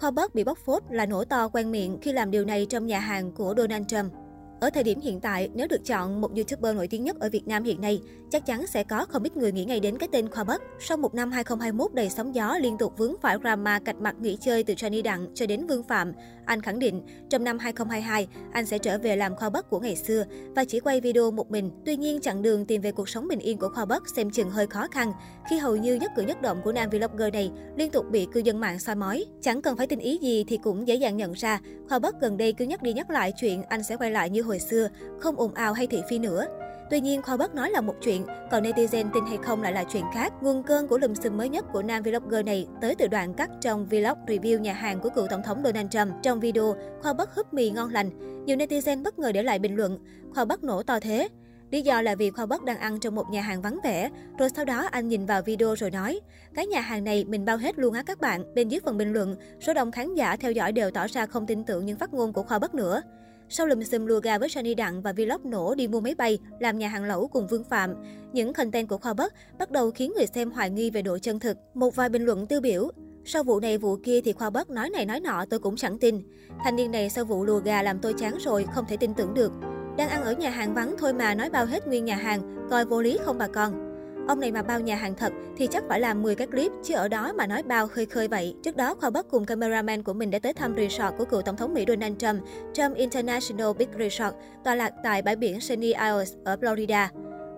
Khoa Bắc bị bóc phốt là nổ to quen miệng khi làm điều này trong nhà hàng của Donald Trump. Ở thời điểm hiện tại, nếu được chọn một YouTuber nổi tiếng nhất ở Việt Nam hiện nay, chắc chắn sẽ có không ít người nghĩ ngay đến cái tên Khoa Bắc. Sau một năm 2021 đầy sóng gió liên tục vướng phải drama cạch mặt nghỉ chơi từ Johnny Đặng cho đến Vương Phạm, anh khẳng định trong năm 2022 anh sẽ trở về làm Khoa Bắc của ngày xưa và chỉ quay video một mình. Tuy nhiên, chặng đường tìm về cuộc sống bình yên của Khoa Bắc xem chừng hơi khó khăn khi hầu như nhất cử nhất động của nam vlogger này liên tục bị cư dân mạng soi mói. Chẳng cần phải tin ý gì thì cũng dễ dàng nhận ra, Khoa Bắc gần đây cứ nhắc đi nhắc lại chuyện anh sẽ quay lại như hồi xưa, không ồn ào hay thị phi nữa. Tuy nhiên, Khoa Bất nói là một chuyện, còn netizen tin hay không lại là chuyện khác. Nguồn cơn của lùm xùm mới nhất của nam vlogger này tới từ đoạn cắt trong vlog review nhà hàng của cựu tổng thống Donald Trump. Trong video, Khoa Bất húp mì ngon lành. Nhiều netizen bất ngờ để lại bình luận, Khoa Bất nổ to thế. Lý do là vì Khoa Bất đang ăn trong một nhà hàng vắng vẻ, rồi sau đó anh nhìn vào video rồi nói, cái nhà hàng này mình bao hết luôn á các bạn. Bên dưới phần bình luận, số đông khán giả theo dõi đều tỏ ra không tin tưởng những phát ngôn của Khoa Bất nữa. Sau lùm xùm lùa gà với Sunny Đặng và vlog nổ đi mua máy bay, làm nhà hàng lẩu cùng Vương Phạm, những content của Khoa Bất bắt đầu khiến người xem hoài nghi về độ chân thực. Một vài bình luận tiêu biểu, sau vụ này vụ kia thì Khoa Bất nói này nói nọ tôi cũng chẳng tin. Thanh niên này sau vụ lùa gà làm tôi chán rồi, không thể tin tưởng được. Đang ăn ở nhà hàng vắng thôi mà nói bao hết nguyên nhà hàng, coi vô lý không bà con. Ông này mà bao nhà hàng thật thì chắc phải làm 10 cái clip, chứ ở đó mà nói bao khơi khơi vậy. Trước đó, Khoa Bắc cùng cameraman của mình đã tới thăm resort của cựu Tổng thống Mỹ Donald Trump, Trump International Big Resort, tọa lạc tại bãi biển Sunny Isles ở Florida.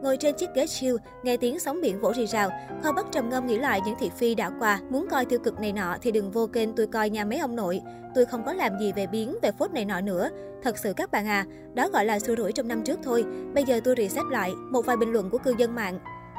Ngồi trên chiếc ghế chill, nghe tiếng sóng biển vỗ rì rào, Khoa Bắc trầm ngâm nghĩ lại những thị phi đã qua. Muốn coi tiêu cực này nọ thì đừng vô kênh tôi coi nhà mấy ông nội. Tôi không có làm gì về biến, về phốt này nọ nữa. Thật sự các bạn à, đó gọi là xua rủi trong năm trước thôi. Bây giờ tôi reset lại. Một vài bình luận của cư dân mạng.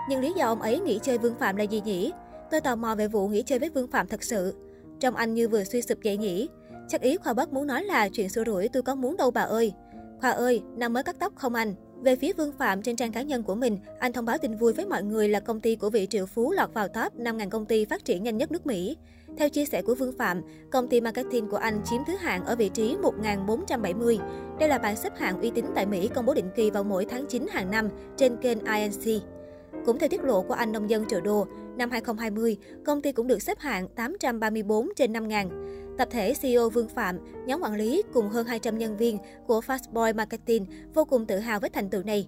Nhưng lý do ông ấy nghỉ chơi Vương Phạm là gì nhỉ? Tôi tò mò về vụ nghỉ chơi với Vương Phạm thật sự. Trong anh như vừa suy sụp vậy nhỉ? Chắc ý Khoa Bất muốn nói là chuyện xua rủi tôi có muốn đâu bà ơi. Khoa ơi, năm mới cắt tóc không anh? Về phía Vương Phạm trên trang cá nhân của mình, anh thông báo tin vui với mọi người là công ty của vị triệu phú lọt vào top 5.000 công ty phát triển nhanh nhất nước Mỹ. Theo chia sẻ của Vương Phạm, công ty marketing của anh chiếm thứ hạng ở vị trí 1470. Đây là bảng xếp hạng uy tín tại Mỹ công bố định kỳ vào mỗi tháng 9 hàng năm trên kênh INC. Cũng theo tiết lộ của anh nông dân Triệu Đô, năm 2020, công ty cũng được xếp hạng 834 trên 5.000. Tập thể CEO Vương Phạm, nhóm quản lý cùng hơn 200 nhân viên của Fastboy Marketing vô cùng tự hào với thành tựu này.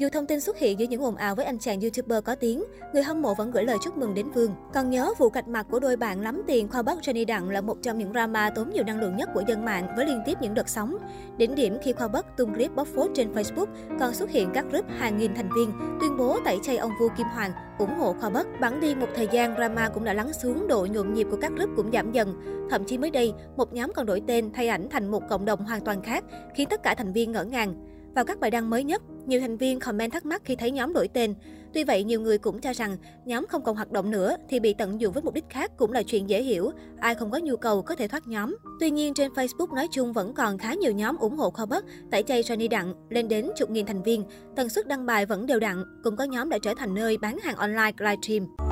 Dù thông tin xuất hiện giữa những ồn ào với anh chàng YouTuber có tiếng, người hâm mộ vẫn gửi lời chúc mừng đến Vương. Còn nhớ vụ cạch mặt của đôi bạn lắm tiền khoa bắc Jenny Đặng là một trong những drama tốn nhiều năng lượng nhất của dân mạng với liên tiếp những đợt sóng. Đỉnh điểm khi khoa bắc tung clip bóc phốt trên Facebook, còn xuất hiện các group hàng nghìn thành viên tuyên bố tẩy chay ông vua Kim Hoàng, ủng hộ khoa bắc. Bắn đi một thời gian, drama cũng đã lắng xuống, độ nhộn nhịp của các group cũng giảm dần. Thậm chí mới đây, một nhóm còn đổi tên thay ảnh thành một cộng đồng hoàn toàn khác, khiến tất cả thành viên ngỡ ngàng. Vào các bài đăng mới nhất, nhiều thành viên comment thắc mắc khi thấy nhóm đổi tên. Tuy vậy, nhiều người cũng cho rằng nhóm không còn hoạt động nữa thì bị tận dụng với mục đích khác cũng là chuyện dễ hiểu. Ai không có nhu cầu có thể thoát nhóm. Tuy nhiên, trên Facebook nói chung vẫn còn khá nhiều nhóm ủng hộ kho bất, tẩy chay Johnny Đặng, lên đến chục nghìn thành viên. Tần suất đăng bài vẫn đều đặn, cũng có nhóm đã trở thành nơi bán hàng online livestream.